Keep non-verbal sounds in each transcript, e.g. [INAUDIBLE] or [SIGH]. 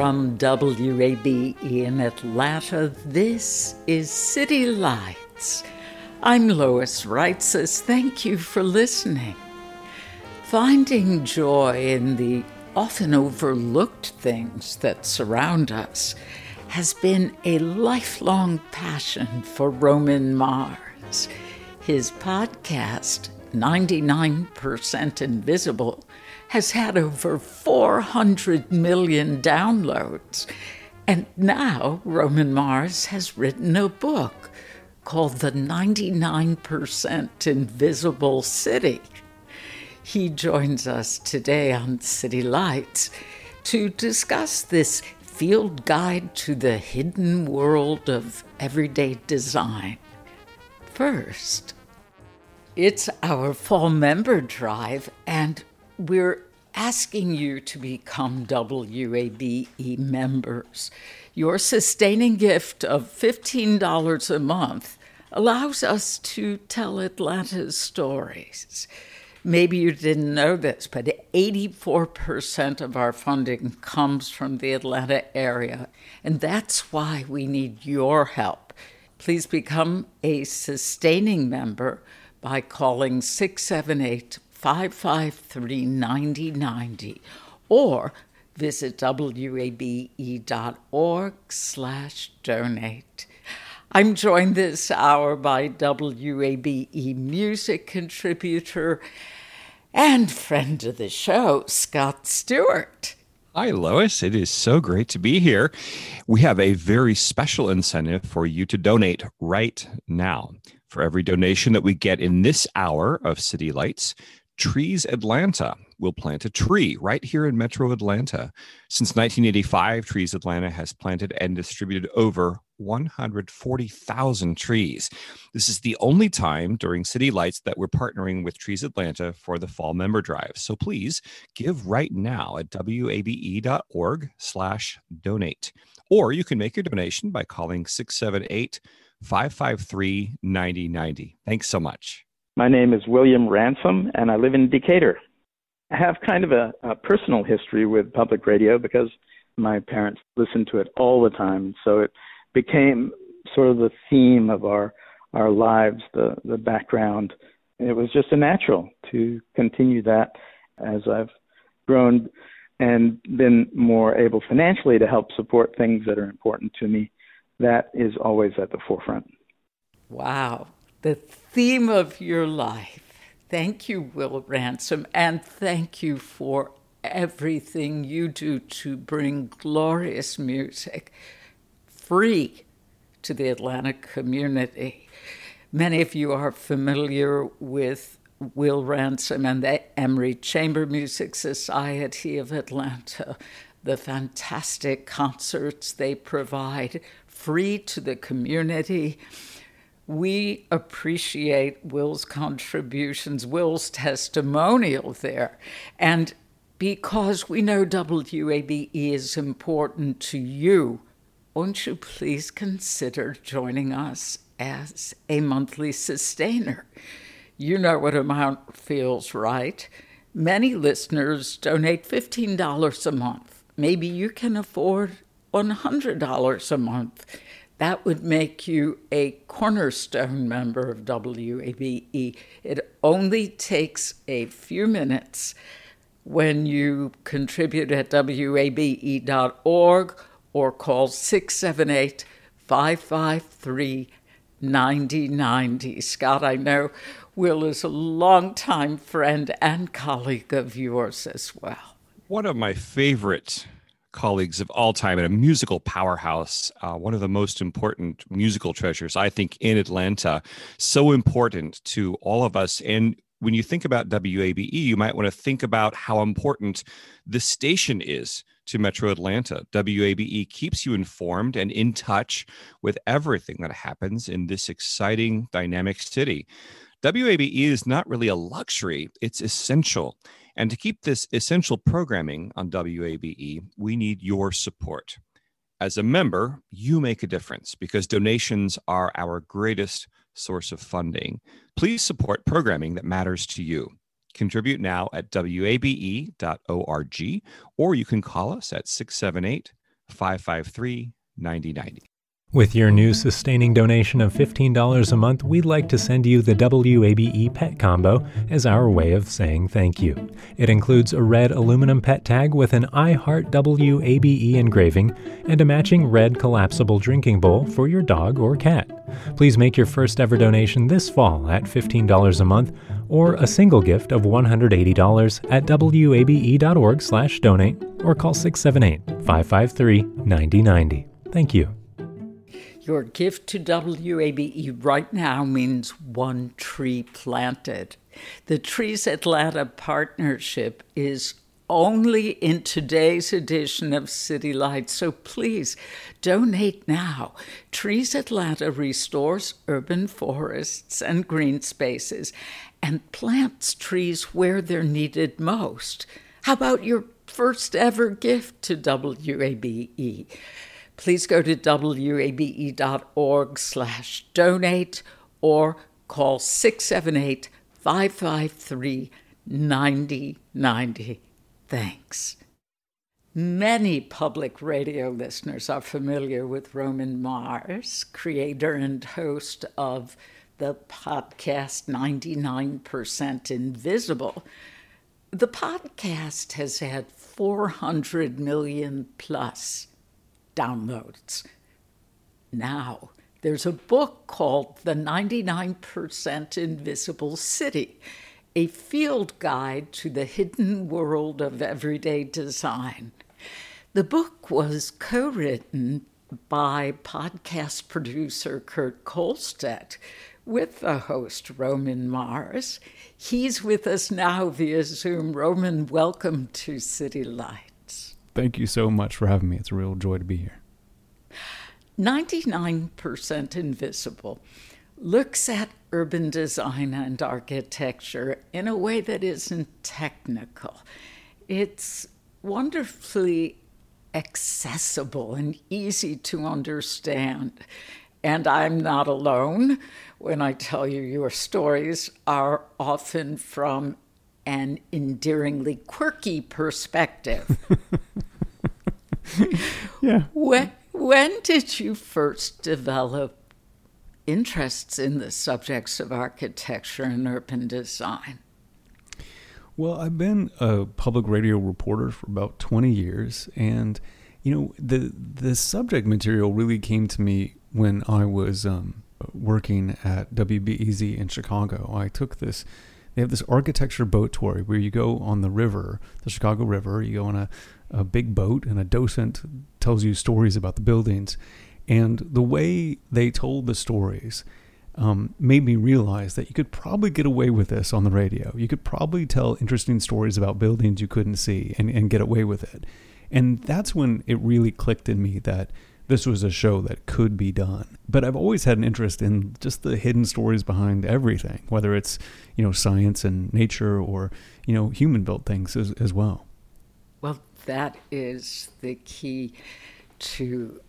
From WABE in Atlanta, this is City Lights. I'm Lois Reitzes. Thank you for listening. Finding joy in the often overlooked things that surround us has been a lifelong passion for Roman Mars. His podcast, 99% Invisible, has had over 400 million downloads. And now Roman Mars has written a book called The 99% Invisible City. He joins us today on City Lights to discuss this field guide to the hidden world of everyday design. First, it's our fall member drive, and we're asking you to become WABE members. Your sustaining gift of $15 a month allows us to tell Atlanta's stories. Maybe you didn't know this, but 84% of our funding comes from the Atlanta area, and that's why we need your help. Please become a sustaining member by calling 678 553 9090 or visit wabe.org slash donate. I'm joined this hour by WABE music contributor and friend of the show, Scott Stewart. Hi, Lois. It is so great to be here. We have a very special incentive for you to donate right now. For every donation that we get in this hour of City Lights, Trees Atlanta will plant a tree right here in Metro Atlanta. Since 1985, Trees Atlanta has planted and distributed over 140,000 trees. This is the only time during City Lights that we're partnering with Trees Atlanta for the Fall Member Drive. So please give right now at wabe.org slash donate. Or you can make your donation by calling 678 553 9090. Thanks so much. My name is William Ransom, and I live in Decatur. I have kind of a, a personal history with public radio because my parents listened to it all the time. So it became sort of the theme of our our lives, the the background. It was just a natural to continue that as I've grown and been more able financially to help support things that are important to me. That is always at the forefront. Wow the theme of your life. Thank you, Will Ransom, and thank you for everything you do to bring glorious music free to the Atlanta community. Many of you are familiar with Will Ransom and the Emory Chamber Music Society of Atlanta, the fantastic concerts they provide free to the community we appreciate Will's contributions, Will's testimonial there. And because we know WABE is important to you, won't you please consider joining us as a monthly sustainer? You know what amount feels right. Many listeners donate $15 a month. Maybe you can afford $100 a month. That would make you a cornerstone member of WABE. It only takes a few minutes when you contribute at wabe.org or call 678 553 9090. Scott, I know Will is a longtime friend and colleague of yours as well. One of my favorite colleagues of all time and a musical powerhouse, uh, one of the most important musical treasures, I think, in Atlanta. So important to all of us. And when you think about WABE, you might want to think about how important the station is to Metro Atlanta. WABE keeps you informed and in touch with everything that happens in this exciting, dynamic city. WABE is not really a luxury, it's essential. And to keep this essential programming on WABE, we need your support. As a member, you make a difference because donations are our greatest source of funding. Please support programming that matters to you. Contribute now at wabe.org, or you can call us at 678 553 9090. With your new sustaining donation of $15 a month, we'd like to send you the WABE Pet Combo as our way of saying thank you. It includes a red aluminum pet tag with an I Heart WABE engraving and a matching red collapsible drinking bowl for your dog or cat. Please make your first ever donation this fall at $15 a month or a single gift of $180 at wabe.org/donate or call 678-553-9090. Thank you. Your gift to WABE right now means one tree planted. The Trees Atlanta partnership is only in today's edition of City Lights, so please donate now. Trees Atlanta restores urban forests and green spaces and plants trees where they're needed most. How about your first ever gift to WABE? Please go to wabe.org slash donate or call 678 553 9090. Thanks. Many public radio listeners are familiar with Roman Mars, creator and host of the podcast 99% Invisible. The podcast has had 400 million plus downloads. Now, there's a book called The 99% Invisible City, a field guide to the hidden world of everyday design. The book was co written by podcast producer Kurt Kohlstedt with the host Roman Mars. He's with us now via Zoom. Roman, welcome to City Light. Thank you so much for having me. It's a real joy to be here. 99% Invisible looks at urban design and architecture in a way that isn't technical. It's wonderfully accessible and easy to understand. And I'm not alone when I tell you your stories are often from an endearingly quirky perspective. [LAUGHS] yeah. When, when did you first develop interests in the subjects of architecture and urban design? Well, I've been a public radio reporter for about 20 years and you know the the subject material really came to me when I was um, working at WBEZ in Chicago. I took this they have this architecture boat tour where you go on the river, the Chicago River. You go on a, a big boat, and a docent tells you stories about the buildings. And the way they told the stories um, made me realize that you could probably get away with this on the radio. You could probably tell interesting stories about buildings you couldn't see and, and get away with it. And that's when it really clicked in me that this was a show that could be done. But I've always had an interest in just the hidden stories behind everything, whether it's, you know, science and nature or, you know, human built things as, as well. Well, that is the key to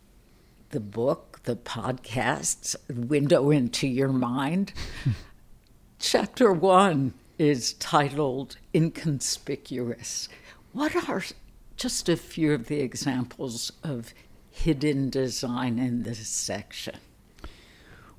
the book, the podcasts, window into your mind. [LAUGHS] Chapter one is titled Inconspicuous. What are just a few of the examples of hidden design in this section?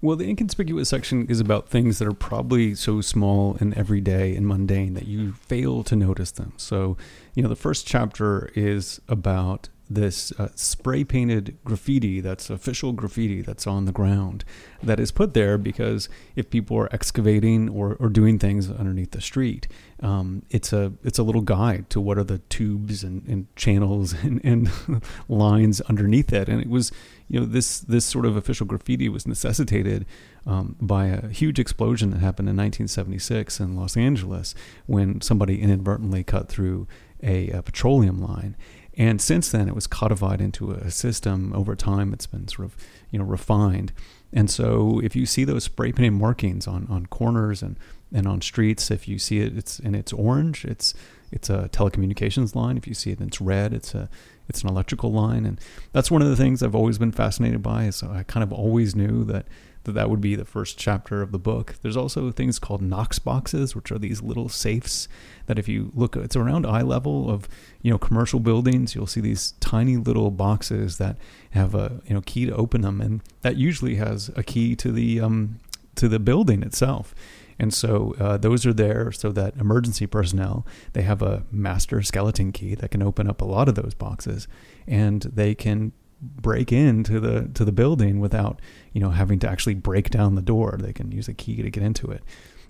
Well, the inconspicuous section is about things that are probably so small and everyday and mundane that you fail to notice them. So, you know, the first chapter is about this uh, spray painted graffiti that's official graffiti that's on the ground that is put there because if people are excavating or, or doing things underneath the street um, it's a it's a little guide to what are the tubes and, and channels [LAUGHS] and, and [LAUGHS] lines underneath it. And it was you know this this sort of official graffiti was necessitated um, by a huge explosion that happened in 1976 in Los Angeles when somebody inadvertently cut through a, a petroleum line and since then, it was codified into a system over time. It's been sort of, you know, refined. And so if you see those spray painted markings on, on corners and, and on streets, if you see it, it's and it's orange, it's it's a telecommunications line. If you see it and it's red, it's a it's an electrical line. And that's one of the things I've always been fascinated by. Is I kind of always knew that that that would be the first chapter of the book. There's also things called Knox boxes, which are these little safes that if you look, it's around eye level of you know commercial buildings. You'll see these tiny little boxes that have a you know key to open them, and that usually has a key to the um, to the building itself. And so uh, those are there so that emergency personnel they have a master skeleton key that can open up a lot of those boxes, and they can break into the to the building without you know having to actually break down the door. They can use a key to get into it,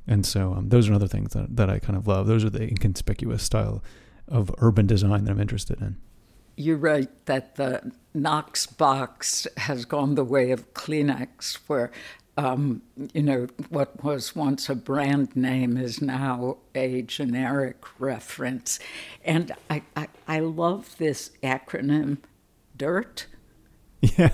and so um, those are other things that that I kind of love. Those are the inconspicuous style of urban design that I'm interested in. You're right that the Knox box has gone the way of Kleenex, where um, you know, what was once a brand name is now a generic reference. And I, I, I love this acronym, DIRT. [LAUGHS] Yeah,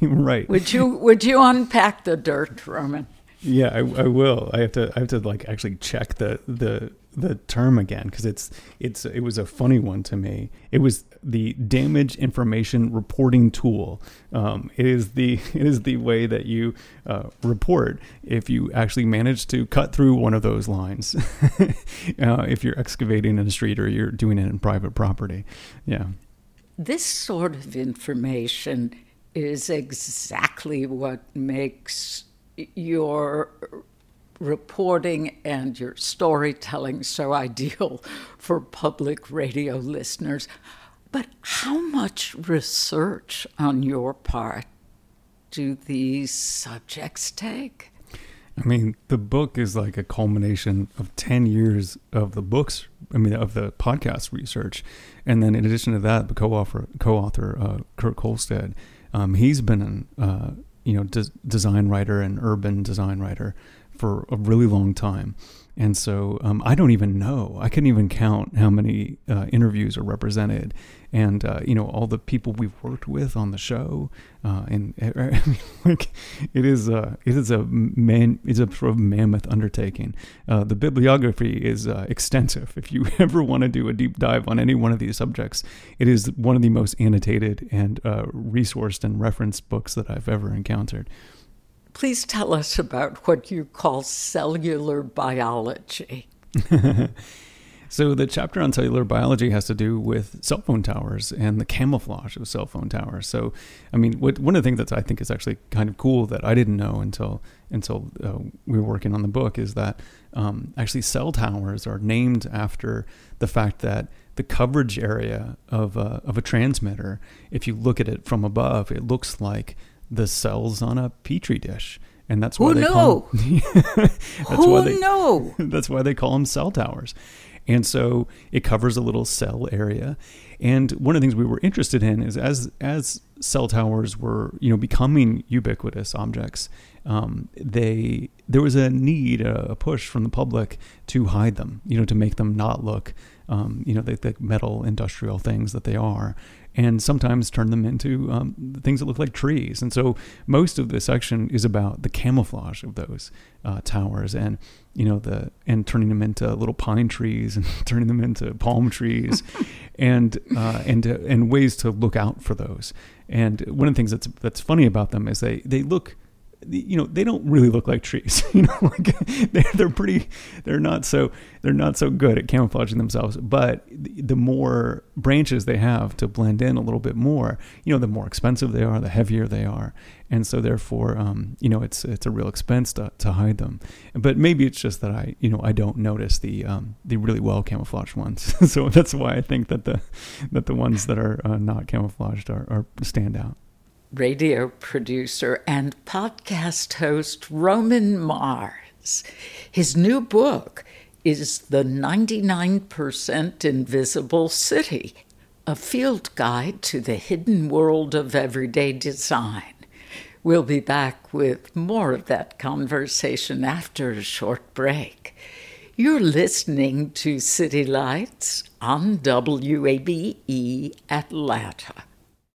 [LAUGHS] right. Would you would you unpack the dirt, Roman? Yeah, I, I will. I have to. I have to like actually check the the the term again because it's it's it was a funny one to me. It was the damage information reporting tool. Um, it is the [LAUGHS] it is the way that you uh, report if you actually manage to cut through one of those lines. uh, if you're excavating in a street or you're doing it in private property, yeah. This sort of information is exactly what makes your reporting and your storytelling so ideal for public radio listeners. But how much research on your part do these subjects take? I mean, the book is like a culmination of 10 years of the books, I mean, of the podcast research. And then in addition to that, the co-author, co-author uh, Kurt Kohlstedt, um, he's been an, uh, you know, des- design writer and urban design writer for a really long time. And so um, I don't even know. I couldn't even count how many uh, interviews are represented, and uh, you know all the people we've worked with on the show. Uh, and [LAUGHS] I mean, like it is a it is a man it's a sort of mammoth undertaking. Uh, the bibliography is uh, extensive. If you [LAUGHS] ever want to do a deep dive on any one of these subjects, it is one of the most annotated and uh, resourced and referenced books that I've ever encountered. Please tell us about what you call cellular biology. [LAUGHS] so, the chapter on cellular biology has to do with cell phone towers and the camouflage of cell phone towers. So, I mean, what, one of the things that I think is actually kind of cool that I didn't know until until uh, we were working on the book is that um, actually cell towers are named after the fact that the coverage area of a, of a transmitter, if you look at it from above, it looks like the cells on a petri dish, and that's [LAUGHS] why Who they knew? call them, that's [LAUGHS] Who why they, knew? That's why they call them cell towers. And so it covers a little cell area. And one of the things we were interested in is as as cell towers were you know becoming ubiquitous objects, um, they there was a need, a, push from the public to hide them, you know, to make them not look, um, you know, the, the metal industrial things that they are and sometimes turn them into um, things that look like trees. And so most of this section is about the camouflage of those uh, towers and you know the and turning them into little pine trees and [LAUGHS] turning them into palm trees [LAUGHS] and uh, and uh, and ways to look out for those. And one of the things that's that's funny about them is they they look you know they don't really look like trees [LAUGHS] you know like they're, they're pretty they're not so they're not so good at camouflaging themselves but the more branches they have to blend in a little bit more you know the more expensive they are the heavier they are. And so therefore um, you know it's it's a real expense to, to hide them. But maybe it's just that i you know i don't notice the um, the really well camouflaged ones. [LAUGHS] So that's why i think that the that the ones that are uh, not camouflaged are, are stand out radio producer and podcast host Roman Mars. His new book is The 99% Invisible City, a field guide to the hidden world of everyday design. We'll be back with more of that conversation after a short break. You're listening to City Lights on WABE Atlanta.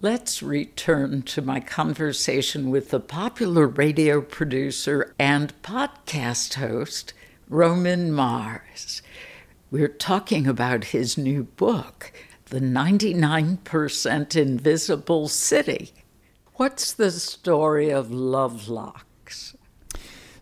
Let's return to my conversation with the popular radio producer and podcast host, Roman Mars. We're talking about his new book, The 99% Invisible City. What's the story of Lovelocks?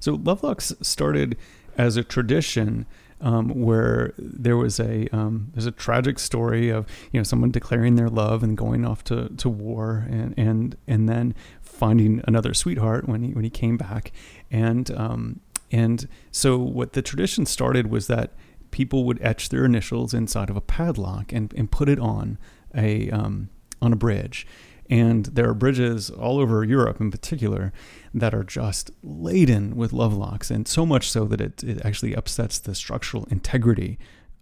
So, Lovelocks started as a tradition um, where there was a um, there's a tragic story of you know someone declaring their love and going off to, to war and and and then finding another sweetheart when he when he came back. And um, and so what the tradition started was that people would etch their initials inside of a padlock and, and put it on a um, on a bridge and there are bridges all over Europe in particular that are just laden with love locks, and so much so that it, it actually upsets the structural integrity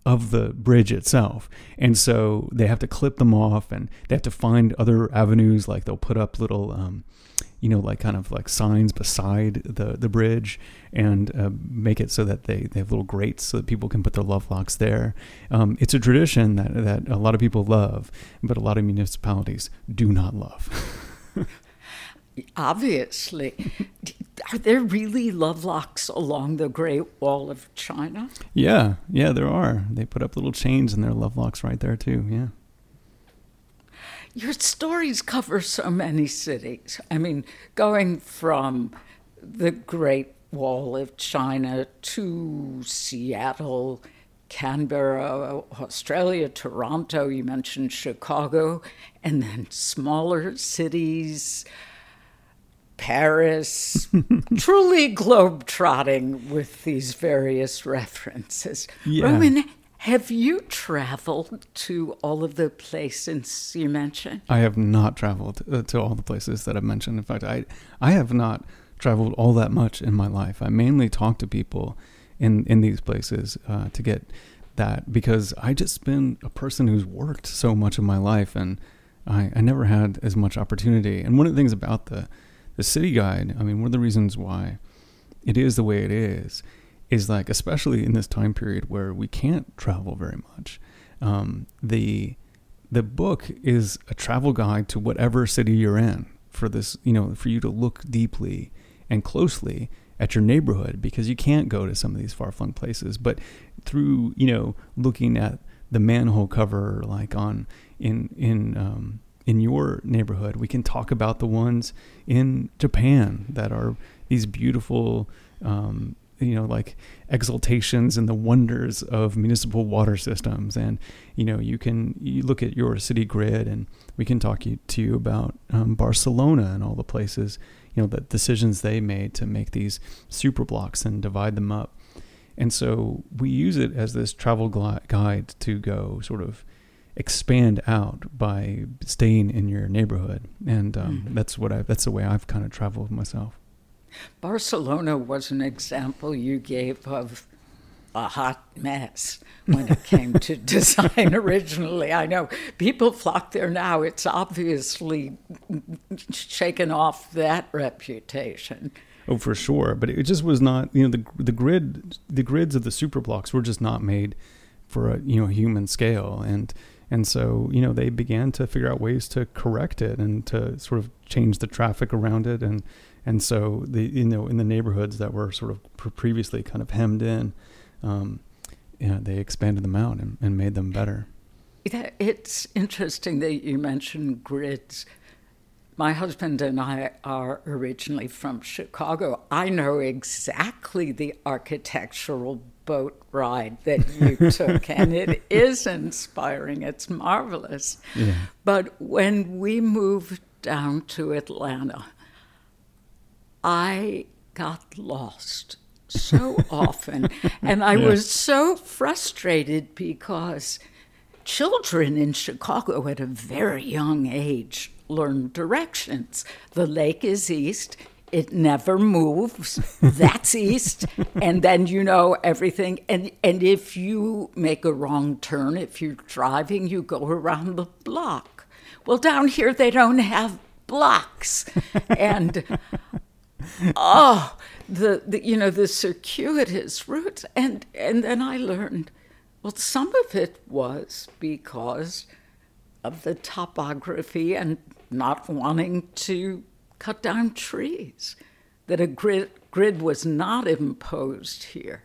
of the bridge itself. And so they have to clip them off and they have to find other avenues, like they'll put up little, um, you know, like kind of like signs beside the, the bridge and uh, make it so that they, they have little grates so that people can put their love locks there. Um, it's a tradition that, that a lot of people love, but a lot of municipalities do not love. [LAUGHS] Obviously. Are there really love locks along the Great Wall of China? Yeah, yeah, there are. They put up little chains and there are love locks right there, too. Yeah. Your stories cover so many cities. I mean, going from the Great Wall of China to Seattle, Canberra, Australia, Toronto, you mentioned Chicago, and then smaller cities Paris, [LAUGHS] truly globe-trotting with these various references. Yeah. Roman, have you traveled to all of the places you mentioned? I have not traveled uh, to all the places that I've mentioned. In fact, I I have not traveled all that much in my life. I mainly talk to people in in these places uh, to get that because I just been a person who's worked so much of my life and I, I never had as much opportunity. And one of the things about the the city guide, I mean, one of the reasons why it is the way it is, is like, especially in this time period where we can't travel very much, um, the the book is a travel guide to whatever city you're in for this, you know, for you to look deeply and closely at your neighborhood because you can't go to some of these far flung places. But through, you know, looking at the manhole cover, like on in in um, in your neighborhood. We can talk about the ones in Japan that are these beautiful, um, you know, like exaltations and the wonders of municipal water systems. And, you know, you can you look at your city grid and we can talk you, to you about um, Barcelona and all the places, you know, the decisions they made to make these super blocks and divide them up. And so we use it as this travel guide to go sort of expand out by staying in your neighborhood, and um, mm-hmm. that's what I that's the way I've kind of traveled myself. Barcelona was an example you gave of a hot mess when it came to [LAUGHS] design originally. I know people flock there now. It's obviously shaken off that reputation. Oh, for sure. But it just was not. You know, the the grid, the grids of the super blocks were just not made for a you know human scale, and and so you know they began to figure out ways to correct it and to sort of change the traffic around it, and and so the you know in the neighborhoods that were sort of previously kind of hemmed in um, you know, they expanded them out and, and made them better. Yeah, It's interesting that you mentioned grids. My husband and I are originally from Chicago. I know exactly the architectural boat ride that you [LAUGHS] took, and it is inspiring. It's marvelous. Yeah. But when we moved down to Atlanta, I got lost so often. And I yeah. was so frustrated because children in Chicago at a very young age learn directions. The lake is east. It never moves. That's east. And then you know everything. And and if you make a wrong turn, if you're driving, you go around the block. Well, down here they don't have blocks. and oh, the, the you know the circuitous route, and and then i learned well some of it was because of the topography and not wanting to cut down trees that a grid grid was not imposed here.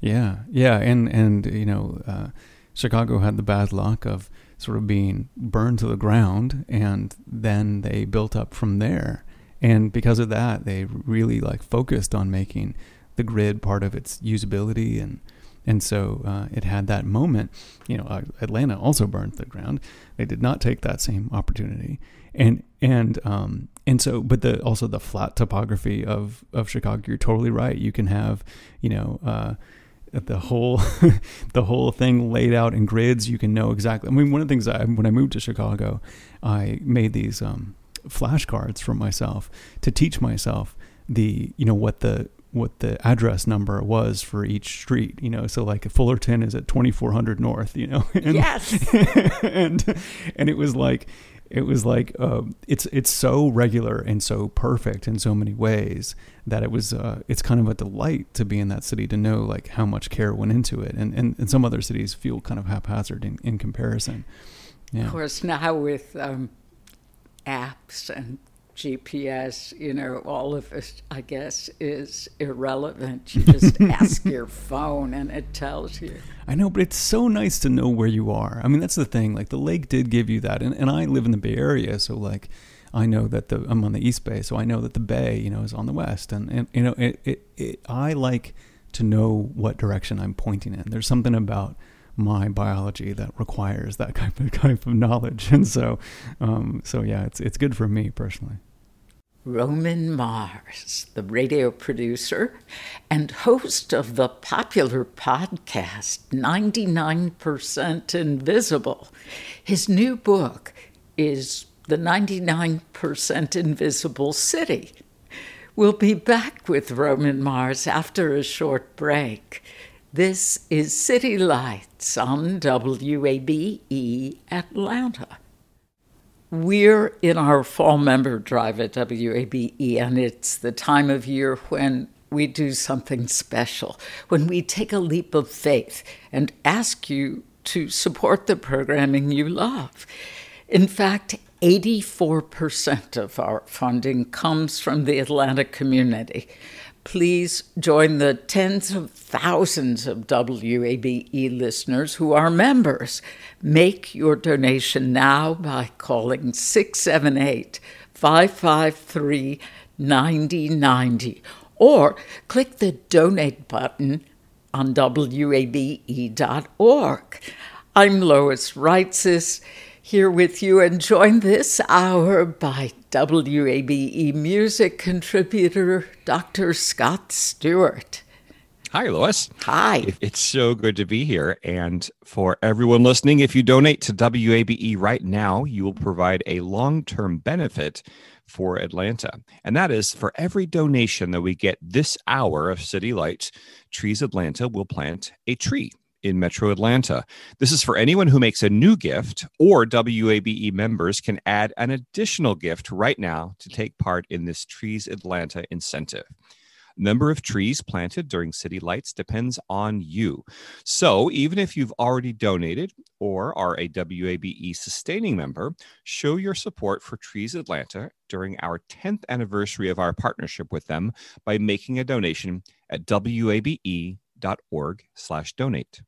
Yeah yeah and and you know uh, chicago had the bad luck of sort of being burned to the ground and then they built up from there and because of that, they really like focused on making the grid part of its usability and and so uh, it had that moment. You know, uh, Atlanta also burned the ground. They did not take that same opportunity, and and um, and so, but the also the flat topography of of Chicago. You're totally right. You can have you know. Uh, the whole [LAUGHS] the whole thing laid out in grids you can know exactly i mean one of the things I, when i moved to chicago i made these um, flashcards for myself to teach myself the you know what the what the address number was for each street, you know. So like Fullerton is at 2400 North, you know. [LAUGHS] And, yes. [LAUGHS] and and it was like it was like uh, it's it's so regular and so perfect in so many ways that it was uh, it's kind of a delight to be in that city to know like how much care went into it and and, and some other cities feel kind of haphazard in, in comparison. Yeah. Of course, now with um, apps and GPS, you know, all of it, I guess, is irrelevant. You just [LAUGHS] ask your phone and it tells you. I know, but it's so nice to know where you are. I mean, that's the thing. Like, the lake did give you that. And, and I live in the Bay Area, so, like, I know that the I'm on the East Bay, so I know that the Bay, you know, is on the West. And, and you know, it, it, it I like to know what direction I'm pointing in. There's something about my biology that requires that kind of [LAUGHS] kind of knowledge, and so um, so yeah, it's it's good for me personally. Roman Mars, the radio producer and host of the popular podcast 99% Invisible. His new book is The 99% Invisible City. We'll be back with Roman Mars after a short break. This is City Lights on WABE Atlanta. We're in our fall member drive at WABE, and it's the time of year when we do something special, when we take a leap of faith and ask you to support the programming you love. In fact, 84% of our funding comes from the Atlanta community please join the tens of thousands of WABE listeners who are members. Make your donation now by calling 678 553 9090 or click the donate button on WABE.org. I'm Lois Reitzes here with you and joined this hour by WABE music contributor Dr. Scott Stewart. Hi, Lois. Hi. It's so good to be here. And for everyone listening, if you donate to WABE right now, you will provide a long term benefit for Atlanta. And that is for every donation that we get this hour of City Lights, Trees Atlanta will plant a tree in Metro Atlanta. This is for anyone who makes a new gift, or WABE members can add an additional gift right now to take part in this Trees Atlanta incentive. Number of trees planted during city lights depends on you. So, even if you've already donated or are a WABE sustaining member, show your support for Trees Atlanta during our 10th anniversary of our partnership with them by making a donation at wabe.org/donate.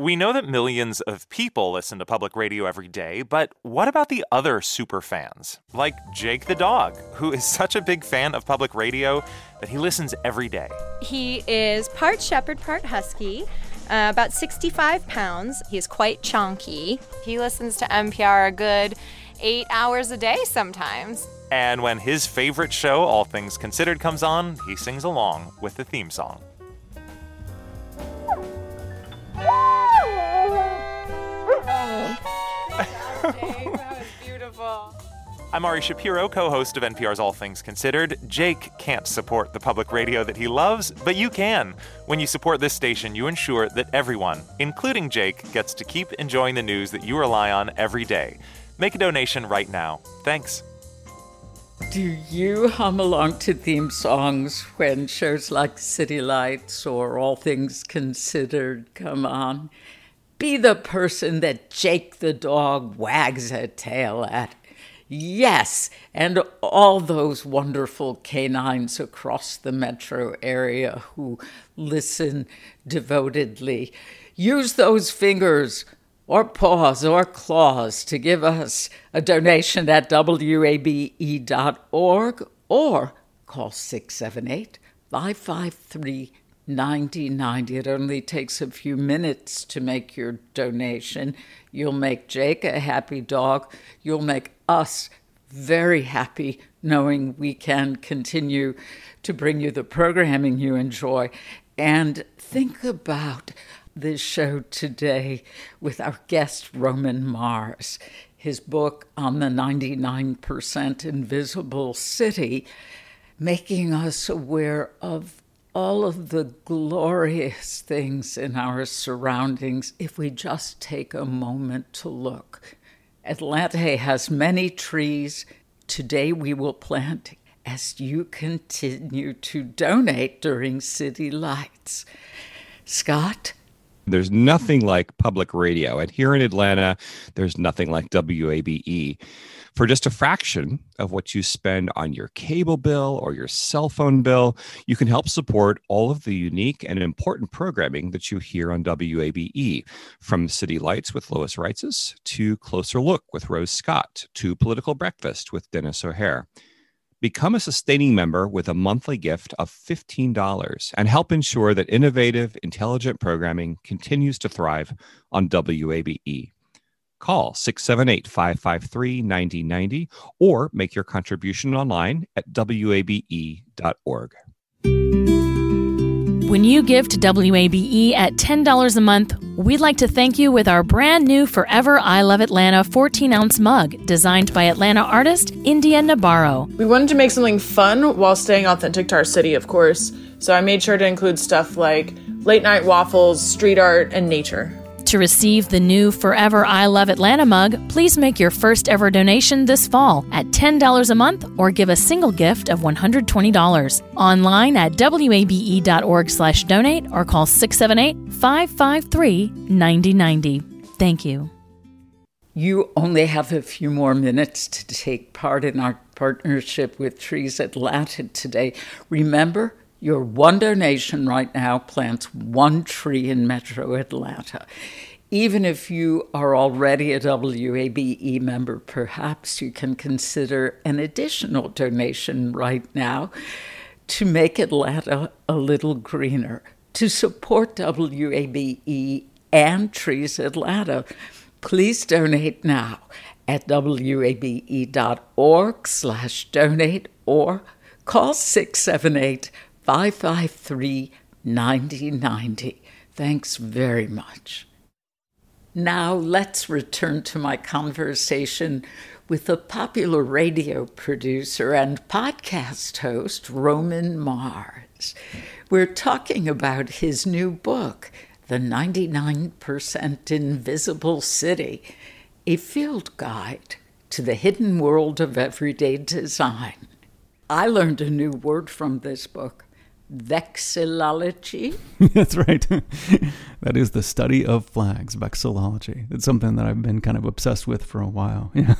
We know that millions of people listen to public radio every day, but what about the other super fans? Like Jake the dog, who is such a big fan of public radio that he listens every day. He is part shepherd, part husky. Uh, about 65 pounds. He's quite chonky. He listens to NPR a good eight hours a day sometimes. And when his favorite show, All Things Considered, comes on, he sings along with the theme song. Beautiful. I'm Ari Shapiro, co host of NPR's All Things Considered. Jake can't support the public radio that he loves, but you can. When you support this station, you ensure that everyone, including Jake, gets to keep enjoying the news that you rely on every day. Make a donation right now. Thanks. Do you hum along to theme songs when shows like City Lights or All Things Considered come on? Be the person that Jake the dog wags a tail at. Yes, and all those wonderful canines across the metro area who listen devotedly. Use those fingers or paws or claws to give us a donation at wabe.org or call 678 553 9090. It only takes a few minutes to make your donation. You'll make Jake a happy dog. You'll make us very happy knowing we can continue to bring you the programming you enjoy. And think about this show today with our guest, Roman Mars. His book on the 99% Invisible City, making us aware of all of the glorious things in our surroundings if we just take a moment to look. Atlanta has many trees. Today we will plant as you continue to donate during City Lights. Scott? There's nothing like public radio. And here in Atlanta, there's nothing like WABE. For just a fraction of what you spend on your cable bill or your cell phone bill, you can help support all of the unique and important programming that you hear on WABE, from City Lights with Lois Reitzes to Closer Look with Rose Scott to Political Breakfast with Dennis O'Hare. Become a sustaining member with a monthly gift of $15 and help ensure that innovative, intelligent programming continues to thrive on WABE. Call 678 553 9090 or make your contribution online at wabe.org. When you give to WABE at $10 a month, we'd like to thank you with our brand new Forever I Love Atlanta 14 ounce mug designed by Atlanta artist India Nabarro. We wanted to make something fun while staying authentic to our city, of course, so I made sure to include stuff like late night waffles, street art, and nature. To receive the new Forever I Love Atlanta mug, please make your first ever donation this fall at $10 a month or give a single gift of $120. Online at wabe.org slash donate or call 678-553-9090. Thank you. You only have a few more minutes to take part in our partnership with Trees Atlanta today. Remember, your one donation right now plants one tree in Metro Atlanta. Even if you are already a WABE member, perhaps you can consider an additional donation right now to make Atlanta a little greener, to support WABE and Trees Atlanta. Please donate now at wabe.org slash donate or call 678 553 9090. Thanks very much. Now let's return to my conversation with the popular radio producer and podcast host, Roman Mars. We're talking about his new book, The 99% Invisible City, a field guide to the hidden world of everyday design. I learned a new word from this book vexillology. [LAUGHS] That's right. [LAUGHS] that is the study of flags, vexillology. It's something that I've been kind of obsessed with for a while. [LAUGHS] Yeah.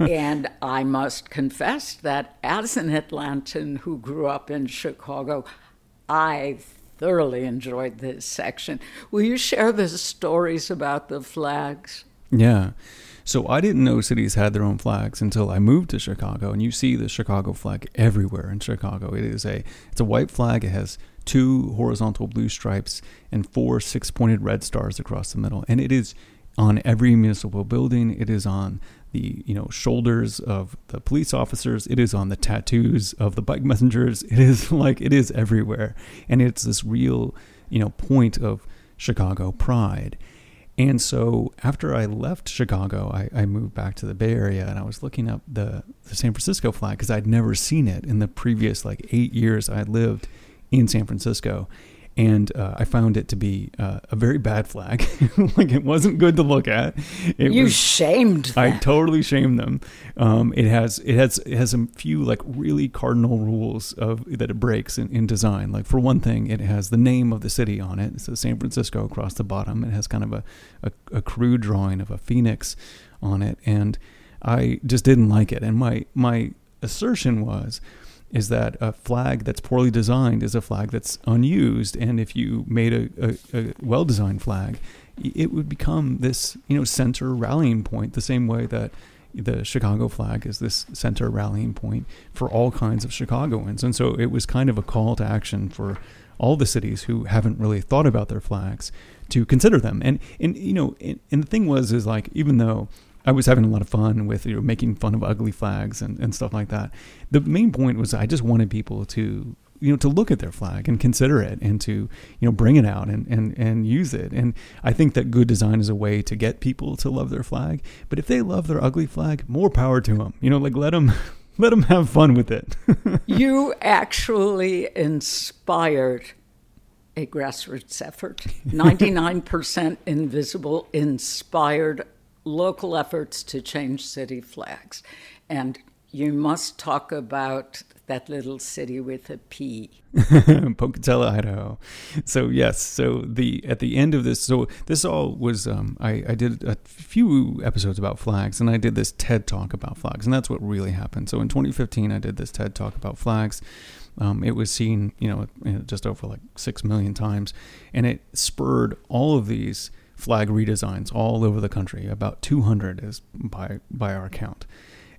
and I must confess that as an Atlantan who grew up in Chicago, I thoroughly enjoyed this section. Will you share the stories about the flags? Yeah. So I didn't know cities had their own flags until I moved to Chicago, and you see the Chicago flag everywhere in Chicago. It is a it's a white flag. It has two horizontal blue stripes and four six-pointed red stars across the middle, and it is on every municipal building. It is on the you know shoulders of the police officers. It is on the tattoos of the bike messengers. It is [LAUGHS] like it is everywhere, and it's this real you know point of Chicago pride. And so after I left Chicago, I, I, moved back to the Bay Area and I was looking up the, the San Francisco flag because I'd never seen it in the previous like eight years I had lived in San Francisco and uh, I found it to be uh, a very bad flag. [LAUGHS] like it wasn't good to look at. It you was, shamed. Them. I totally shamed them. Um, it has it has it has a few like really cardinal rules of that it breaks in, in design. Like for one thing, it has the name of the city on it. It's San Francisco across the bottom. It has kind of a, a, a crude drawing of a phoenix on it, and I just didn't like it. And my my assertion was is that a flag that's poorly designed is a flag that's unused. And if you made a, a, a well designed flag, it would become this, you know, center rallying point, the same way that the Chicago flag is this center rallying point for all kinds of Chicagoans. And so it was kind of a call to action for all the cities who haven't really thought about their flags to consider them. And and you know, and, and the thing was is like even though I was having a lot of fun with you know, making fun of ugly flags and, and stuff like that. The main point was I just wanted people to you know to look at their flag and consider it and to you know bring it out and, and and use it. And i think that good design is a way to get people to love their flag. But if they love their ugly flag more power to them you know like let them [LAUGHS] let them have fun with it. [LAUGHS] You actually inspired a grassroots effort. [LAUGHS] 99% invisible inspired local efforts to change city flags. And you must talk about that little city with a P. [LAUGHS] Pocatello, Idaho. So yes, so the at the end of this, so this all was um, I I did a few episodes about flags, and I did this TED talk about flags, and that's what really happened. So in 2015, I did this TED talk about flags. Um, it was seen, you know, just over like six million times, and it spurred all of these flag redesigns all over the country. About 200 is by by our count.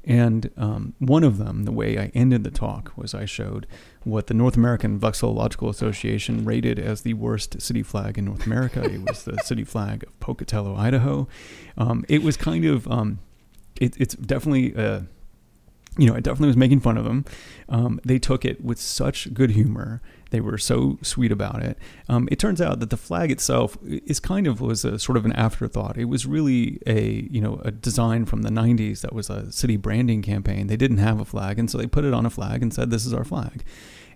And um, one of them, the way I ended the talk, was I showed what the North American Vexillological Association rated as the worst city flag in North America. it was the [LAUGHS] city flag of Pocatello, Idaho. Um, it was kind of, um, it, it's definitely a you know, I definitely was making fun of them. Um, they took it with such good humor. They were so sweet about it. Um, it turns out that the flag itself is kind of was a sort of an afterthought. It was really a you know a design from the '90s that was a city branding campaign. They didn't have a flag, and so they put it on a flag and said, "This is our flag."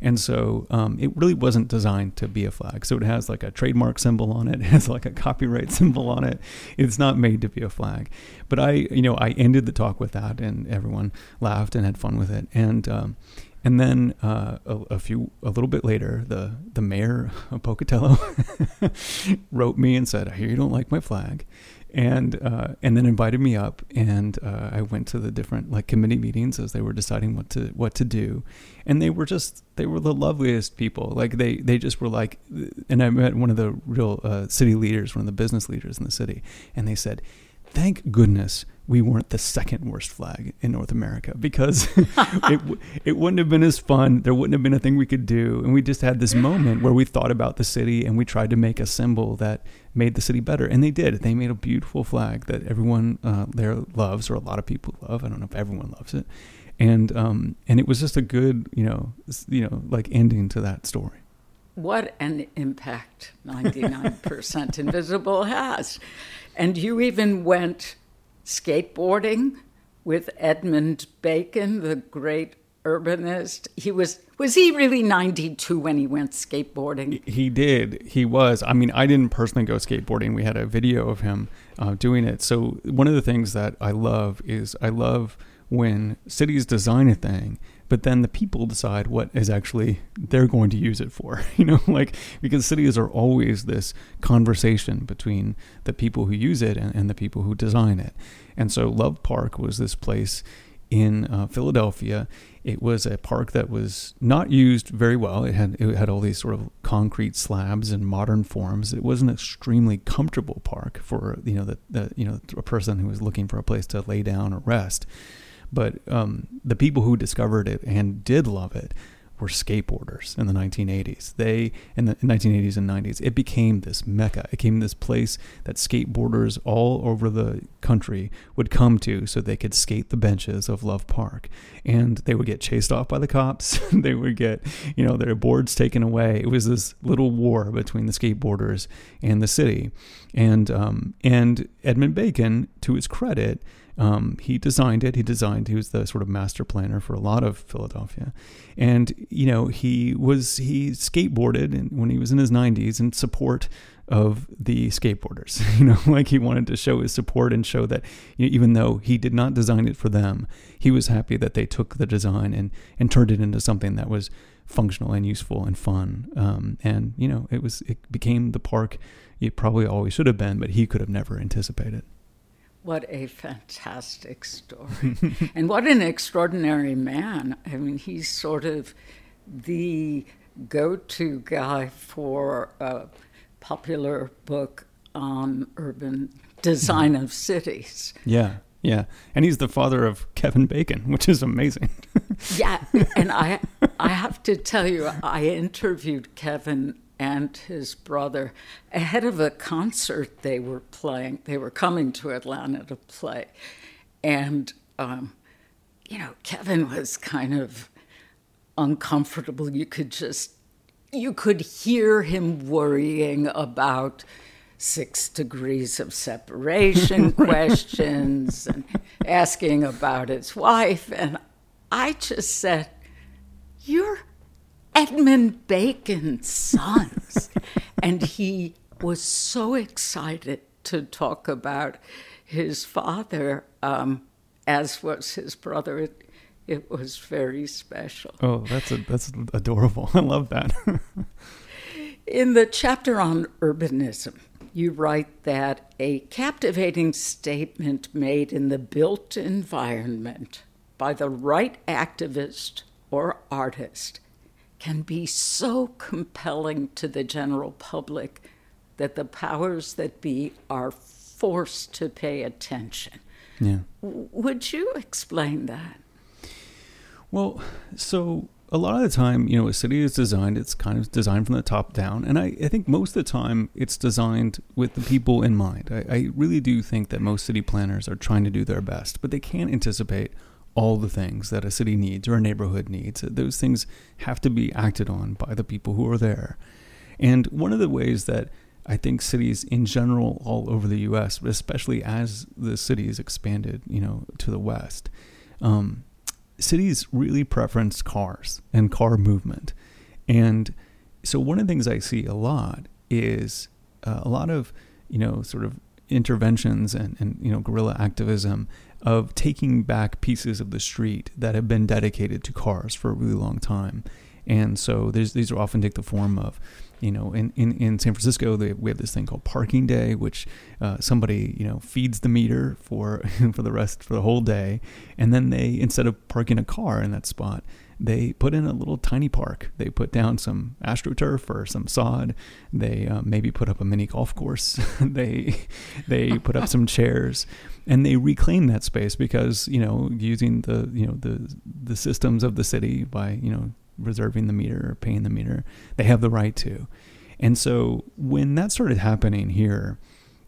And so um, it really wasn't designed to be a flag. So it has like a trademark symbol on it, [LAUGHS] it has like a copyright symbol on it. It's not made to be a flag. But I, you know, I ended the talk with that, and everyone laughed and had fun with it. And um, and then uh, a, a, few, a little bit later, the the mayor of Pocatello [LAUGHS] wrote me and said, "I hear you don't like my flag," and uh, and then invited me up, and uh, I went to the different like committee meetings as they were deciding what to what to do, and they were just they were the loveliest people. Like they they just were like, and I met one of the real uh, city leaders, one of the business leaders in the city, and they said, "Thank goodness." We weren't the second worst flag in North America because [LAUGHS] [LAUGHS] it it wouldn't have been as fun. There wouldn't have been a thing we could do, and we just had this moment where we thought about the city and we tried to make a symbol that made the city better, and they did. They made a beautiful flag that everyone uh, there loves, or a lot of people love. I don't know if everyone loves it, and um, and it was just a good, you know, you know, like ending to that story. what an impact 99% Invisible has. And you even went skateboarding with Edmund Bacon, the great urbanist. He was was he really 92 when he went skateboarding? He did. He was. I mean, I didn't personally go skateboarding. We had a video of him uh, doing it. So one of the things that I love is I love when cities design a thing but then the people decide what is actually they're going to use it for [LAUGHS] you know like because cities are always this conversation between the people who use it and, and the people who design it and so love park was this place in uh, Philadelphia. It was a park that was not used very well. It had it had all these sort of concrete slabs and modern forms. It was an extremely comfortable park for you know the, the you know a person who was looking for a place to lay down or rest. But um, the people who discovered it and did love it were skateboarders in the 1980s. They in the 1980s and 90s, it became this mecca. It became this place that skateboarders all over the country would come to so they could skate the benches of Love Park. And they would get chased off by the cops. [LAUGHS] they would get, you know, their boards taken away. It was this little war between the skateboarders and the city. And um, and Edmund Bacon, to his credit, um, he designed it. He designed. He was the sort of master planner for a lot of Philadelphia, and you know he was he skateboarded in, when he was in his 90s in support of the skateboarders. [LAUGHS] You know, like he wanted to show his support and show that you know, even though he did not design it for them, he was happy that they took the design and and turned it into something that was functional and useful and fun. Um, and you know, it was it became the park it probably always should have been, but he could have never anticipated. What a fantastic story. [LAUGHS] and what an extraordinary man. I mean, he's sort of the go to guy for a popular book on urban design of cities. Yeah, yeah. And he's the father of Kevin Bacon, which is amazing. [LAUGHS] yeah, and I I have to tell you I interviewed Kevin and his brother ahead of a concert they were playing. They were coming to Atlanta to play. And, um, you know, Kevin was kind of uncomfortable. You could just, you could hear him worrying about six degrees of separation [LAUGHS] questions and asking about his wife. And I just said, You're Edmund Bacon's sons. [LAUGHS] and he was so excited to talk about his father, um, as was his brother. It, it was very special. Oh, that's a, that's adorable. [LAUGHS] I love that. In the chapter on urbanism, you write that a captivating statement made in the built environment by the right activist or artist can be so compelling to the general public that the powers that be are forced to pay attention. Yeah. would you explain that? Well, so a lot of the time, you know, a city is designed, it's kind of designed from the top down. And I, I think most of the time it's designed with the people in mind. I, I really do think that most city planners are trying to do their best, but they can't anticipate all the things that a city needs or a neighborhood needs. Those things have to be acted on by the people who are there. And one of the ways that I think cities in general all over the U.S., but especially as the cities expanded, you know, to the west, um, cities really preference cars and car movement. And so one of the things I see a lot is uh, a lot of, you know, sort of interventions and, and you know guerrilla activism of taking back pieces of the street that have been dedicated to cars for a really long time. And so these are often take the form of, you know, in, in, in San Francisco, they, we have this thing called Parking Day, which uh, somebody, you know, feeds the meter for, [LAUGHS] for the rest, for the whole day. And then they, instead of parking a car in that spot, they put in a little tiny park. They put down some astroturf or some sod. They uh, maybe put up a mini golf course. [LAUGHS] they they put up some chairs, and they reclaim that space because you know using the you know the the systems of the city by you know reserving the meter or paying the meter, they have the right to. And so when that started happening here,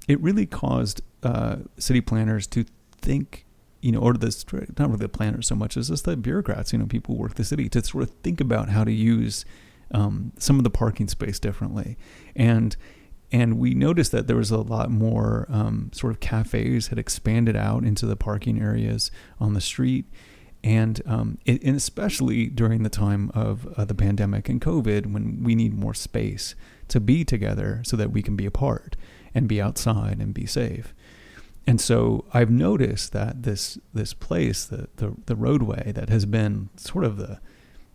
it really caused uh, city planners to think you know, or the not really the planners so much as just the bureaucrats, you know, people who work the city to sort of think about how to use um, some of the parking space differently, and and we noticed that there was a lot more um, sort of cafes had expanded out into the parking areas on the street. And, um, it, and especially during the time of uh, the pandemic and covid when we need more space to be together so that we can be apart and be outside and be safe and so I've noticed that this this place, the, the the roadway that has been sort of the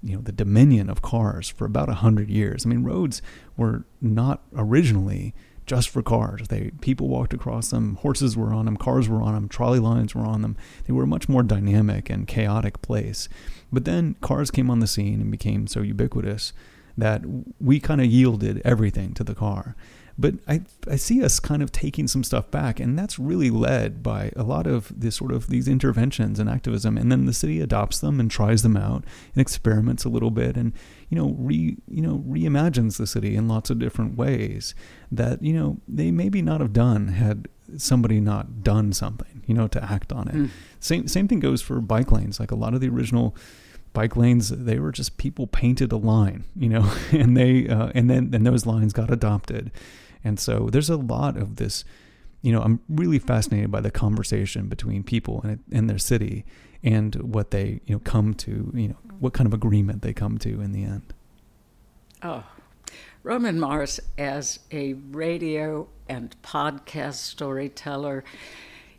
you know the dominion of cars for about a hundred years. I mean, roads were not originally just for cars. They people walked across them, horses were on them, cars were on them, trolley lines were on them. They were a much more dynamic and chaotic place. But then cars came on the scene and became so ubiquitous that we kind of yielded everything to the car. But I, I see us kind of taking some stuff back, and that's really led by a lot of this sort of these interventions and activism. And then the city adopts them and tries them out and experiments a little bit, and you know, re you know, reimagines the city in lots of different ways that you know they maybe not have done had somebody not done something, you know, to act on it. Mm. Same same thing goes for bike lanes. Like a lot of the original bike lanes, they were just people painted a line, you know, [LAUGHS] and they uh, and then and those lines got adopted and so there's a lot of this, you know, I'm really fascinated by the conversation between people and in their city and what they, you know, come to, you know, what kind of agreement they come to in the end. Oh, Roman Mars, as a radio and podcast storyteller,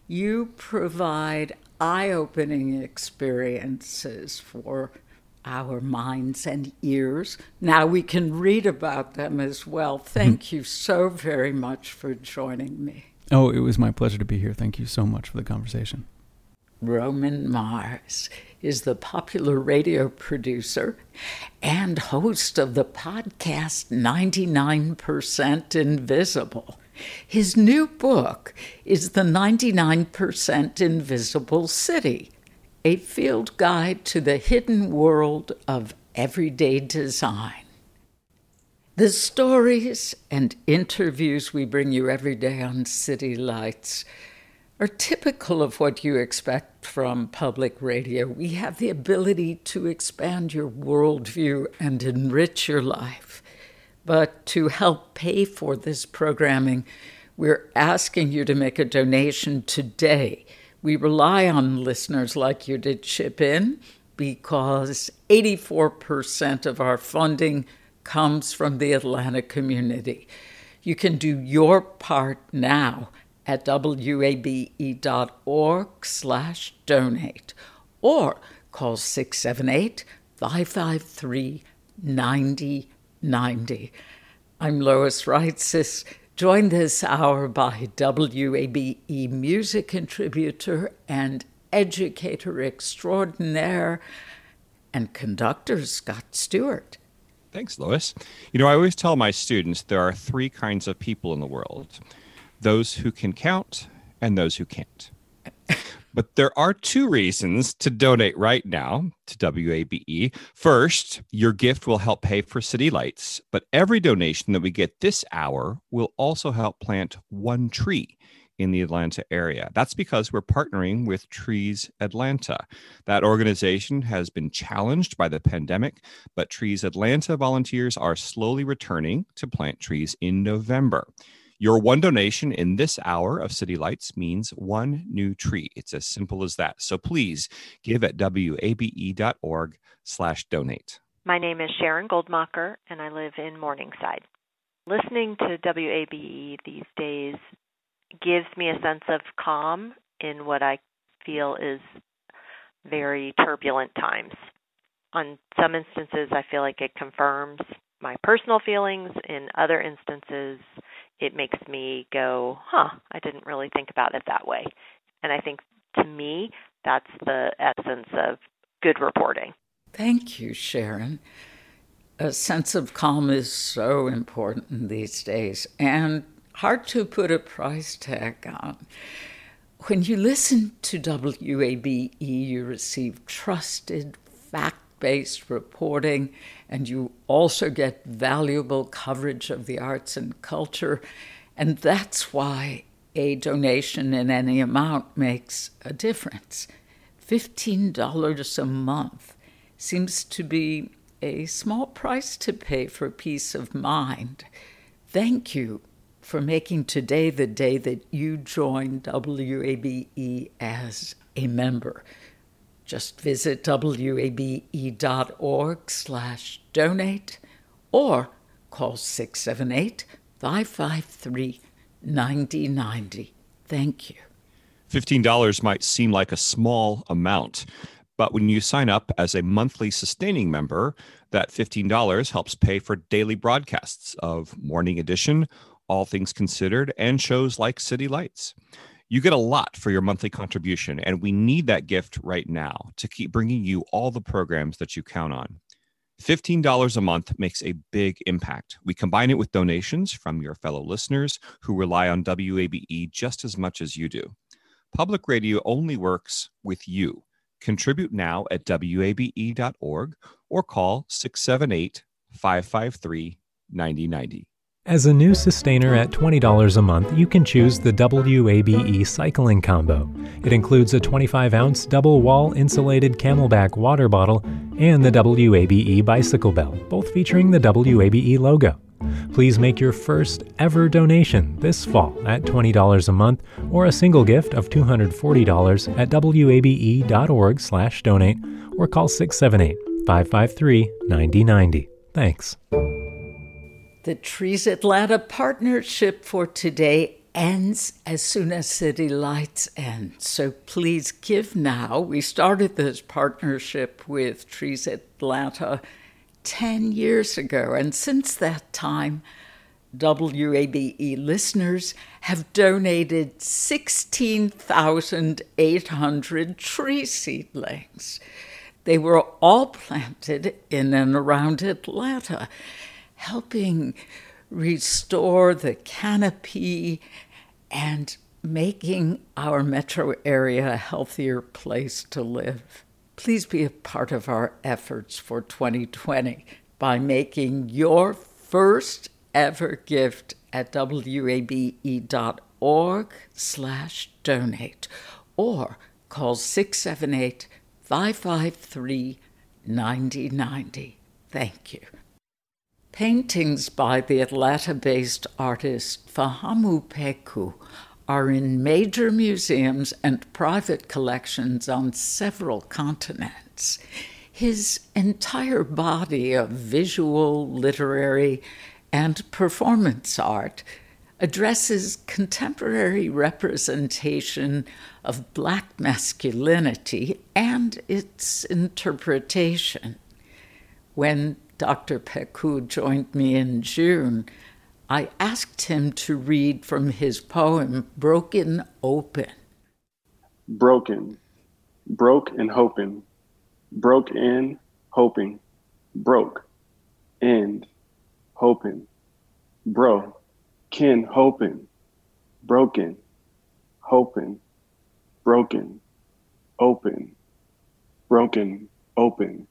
you provide eye opening experiences for our minds and ears. Now we can read about them as well. Thank mm-hmm. you so very much for joining me. Oh, it was my pleasure to be here. Thank you so much for the conversation. Roman Mars is the popular radio producer and host of the podcast 99% Invisible. His new book is The 99% Invisible City a field guide to the hidden world of everyday design. The stories and interviews we bring you every day on City Lights are typical of what you expect from public radio. We have the ability to expand your worldview and enrich your life. But to help pay for this programming, we're asking you to make a donation today we rely on listeners like you to chip in because 84% of our funding comes from the Atlanta community. You can do your part now at wabe.org slash donate or call 678 553 9090. I'm Lois Reitzes. Joined this hour by WABE music contributor and educator extraordinaire and conductor Scott Stewart. Thanks, Lois. You know, I always tell my students there are three kinds of people in the world those who can count and those who can't. But there are two reasons to donate right now to WABE. First, your gift will help pay for city lights, but every donation that we get this hour will also help plant one tree in the Atlanta area. That's because we're partnering with Trees Atlanta. That organization has been challenged by the pandemic, but Trees Atlanta volunteers are slowly returning to plant trees in November. Your one donation in this hour of City Lights means one new tree. It's as simple as that. So please give at wabe.org slash donate. My name is Sharon Goldmacher, and I live in Morningside. Listening to WABE these days gives me a sense of calm in what I feel is very turbulent times. On some instances, I feel like it confirms my personal feelings. In other instances, it makes me go, huh, I didn't really think about it that way. And I think to me, that's the essence of good reporting. Thank you, Sharon. A sense of calm is so important these days and hard to put a price tag on. When you listen to WABE, you receive trusted, fact based reporting, and you also get valuable coverage of the arts and culture. And that's why a donation in any amount makes a difference. $15 a month seems to be a small price to pay for peace of mind. Thank you for making today the day that you join WABE as a member. Just visit wabe.org slash donate or call 678 553 9090. Thank you. $15 might seem like a small amount, but when you sign up as a monthly sustaining member, that $15 helps pay for daily broadcasts of Morning Edition, All Things Considered, and shows like City Lights. You get a lot for your monthly contribution, and we need that gift right now to keep bringing you all the programs that you count on. $15 a month makes a big impact. We combine it with donations from your fellow listeners who rely on WABE just as much as you do. Public radio only works with you. Contribute now at WABE.org or call 678 553 9090. As a new sustainer at $20 a month, you can choose the WABE cycling combo. It includes a 25 ounce double wall insulated CamelBak water bottle and the WABE bicycle bell, both featuring the WABE logo. Please make your first ever donation this fall at $20 a month or a single gift of $240 at wabe.org/donate or call 678-553-9090. Thanks. The Trees Atlanta partnership for today ends as soon as City Lights end. So please give now. We started this partnership with Trees Atlanta 10 years ago, and since that time, WABE listeners have donated 16,800 tree seedlings. They were all planted in and around Atlanta helping restore the canopy and making our metro area a healthier place to live. Please be a part of our efforts for 2020 by making your first ever gift at wabe.org slash donate or call 678 553 9090. Thank you. Paintings by the Atlanta based artist Fahamu Pecou are in major museums and private collections on several continents. His entire body of visual, literary, and performance art addresses contemporary representation of black masculinity and its interpretation. When Dr. Pecou joined me in June, I asked him to read from his poem, Broken Open. Broken, broke and hoping, broke in, hoping, broke, end, hoping, bro, kin, hoping, broken, hoping, broken, open, broken, open,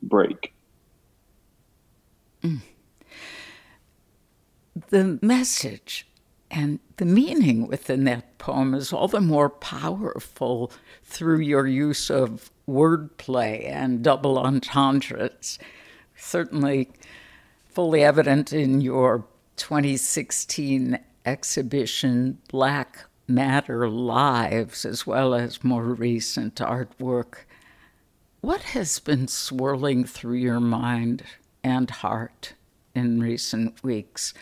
break. Mm. The message and the meaning within that poem is all the more powerful through your use of wordplay and double entendres. Certainly, fully evident in your 2016 exhibition, Black Matter Lives, as well as more recent artwork. What has been swirling through your mind and heart in recent weeks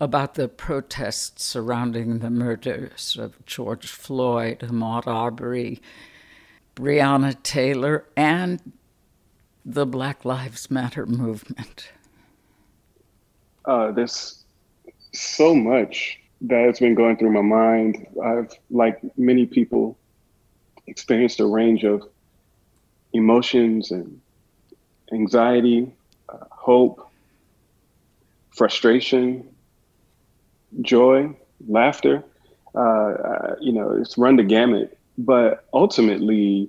about the protests surrounding the murders of George Floyd, Ahmaud Arbery, Breonna Taylor, and the Black Lives Matter movement? Uh, there's so much that's been going through my mind. I've, like many people, experienced a range of emotions and anxiety, uh, hope, frustration, joy, laughter. Uh, you know, it's run the gamut. But ultimately,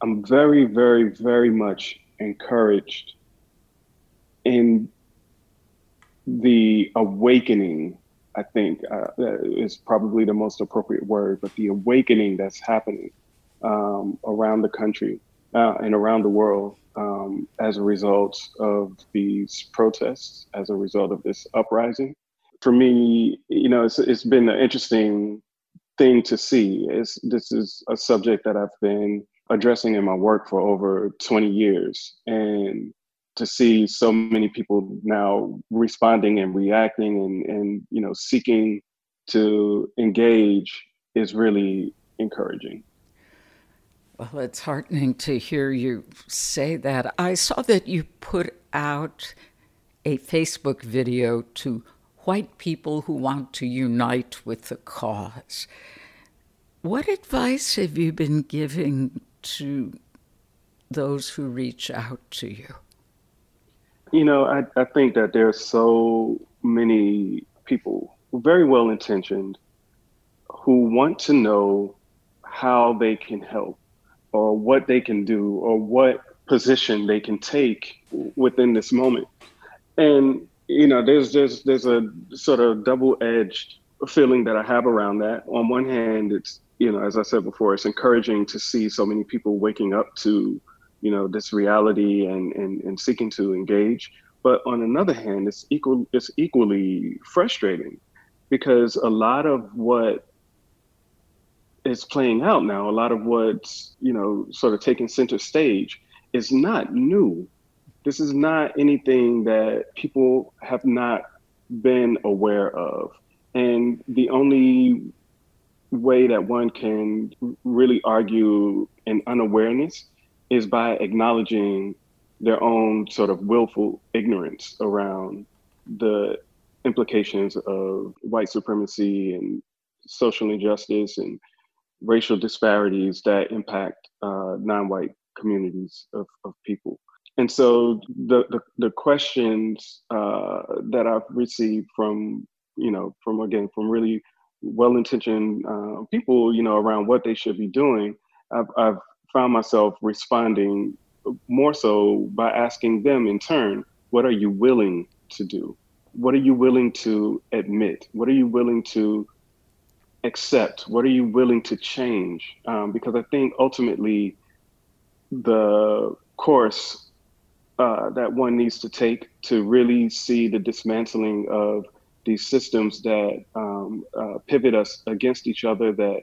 I'm very, very, very much encouraged in the awakening. I think uh, is probably the most appropriate word, but the awakening that's happening um, around the country uh, and around the world um, as a result of these protests, as a result of this uprising. For me, you know, it's, it's been an interesting thing to see. It's, this is a subject that I've been addressing in my work for over 20 years. And to see so many people now responding and reacting and, and you know, seeking to engage is really encouraging. Well, it's heartening to hear you say that. I saw that you put out a Facebook video to white people who want to unite with the cause. What advice have you been giving to those who reach out to you? You know, I, I think that there are so many people, very well intentioned, who want to know how they can help or what they can do or what position they can take within this moment. And you know, there's there's there's a sort of double-edged feeling that I have around that. On one hand, it's you know, as I said before, it's encouraging to see so many people waking up to, you know, this reality and and, and seeking to engage. But on another hand, it's equal it's equally frustrating because a lot of what is playing out now, a lot of what's, you know, sort of taking center stage is not new. This is not anything that people have not been aware of. And the only way that one can really argue an unawareness is by acknowledging their own sort of willful ignorance around the implications of white supremacy and social injustice and racial disparities that impact uh, non-white communities of, of people. And so the, the, the questions uh, that I've received from, you know, from again, from really well-intentioned uh, people, you know, around what they should be doing, I've, I've found myself responding more so by asking them in turn, what are you willing to do? What are you willing to admit? What are you willing to accept? What are you willing to change? Um, because I think ultimately the course uh, that one needs to take to really see the dismantling of these systems that um, uh, pivot us against each other, that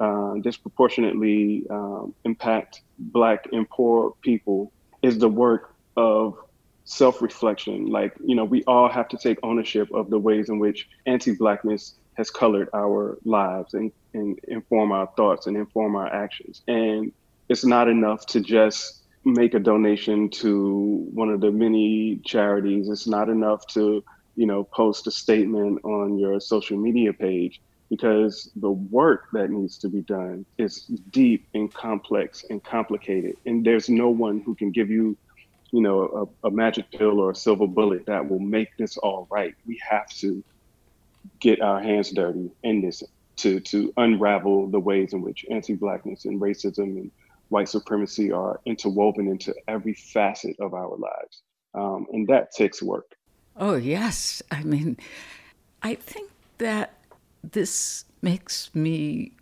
uh, disproportionately um, impact Black and poor people, is the work of self reflection. Like, you know, we all have to take ownership of the ways in which anti Blackness has colored our lives and, and inform our thoughts and inform our actions. And it's not enough to just make a donation to one of the many charities. It's not enough to, you know, post a statement on your social media page because the work that needs to be done is deep and complex and complicated. And there's no one who can give you, you know, a, a magic pill or a silver bullet that will make this all right. We have to get our hands dirty in this to to unravel the ways in which anti-blackness and racism and white supremacy are interwoven into every facet of our lives, um, and that takes work. Oh yes, I mean, I think that this makes me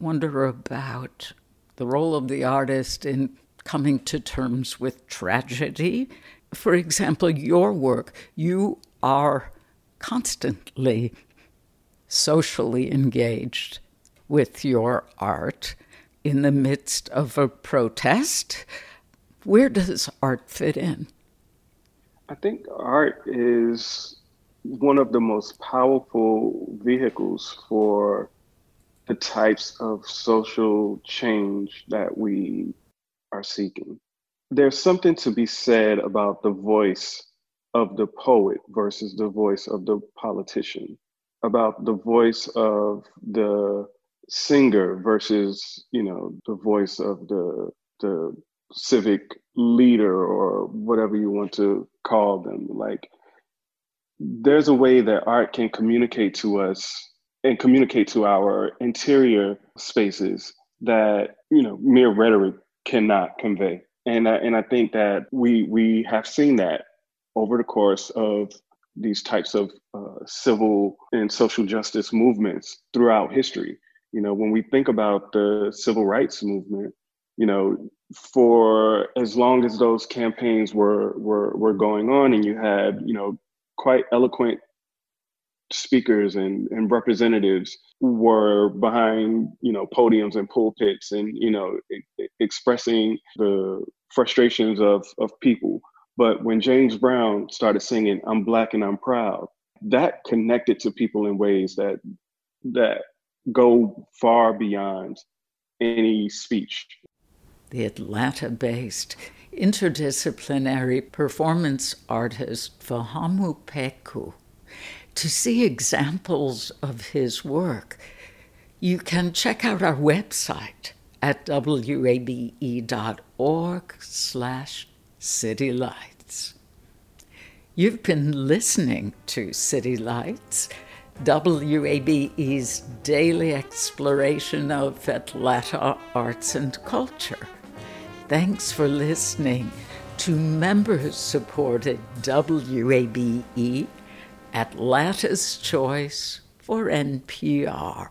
wonder about the role of the artist in coming to terms with tragedy. For example, your work, you are constantly socially engaged with your art in the midst of a protest. Where does art fit in? I think art is one of the most powerful vehicles for the types of social change that we are seeking. There's something to be said about the voice of the poet versus the voice of the politician, about the voice of the singer versus you know the voice of the the civic leader or whatever you want to call them. Like there's a way that art can communicate to us and communicate to our interior spaces that you know mere rhetoric cannot convey. And I, and I think that we we have seen that over the course of these types of uh, civil and social justice movements throughout history. You know, when we think about the civil rights movement, you know, for as long as those campaigns were were were going on, and you had you know quite eloquent speakers and, and representatives were behind you know podiums and pulpits and you know e- expressing the frustrations of of people but when james brown started singing i'm black and i'm proud that connected to people in ways that that go far beyond any speech the Atlanta based interdisciplinary performance artist Fahamu Pecou. To see examples of his work, you can check out our website at wabe.org slash citylights. You've been listening to City Lights, WABE's daily exploration of Atlanta arts and culture. Thanks for listening to members supported WABE, Atlanta's Choice for NPR.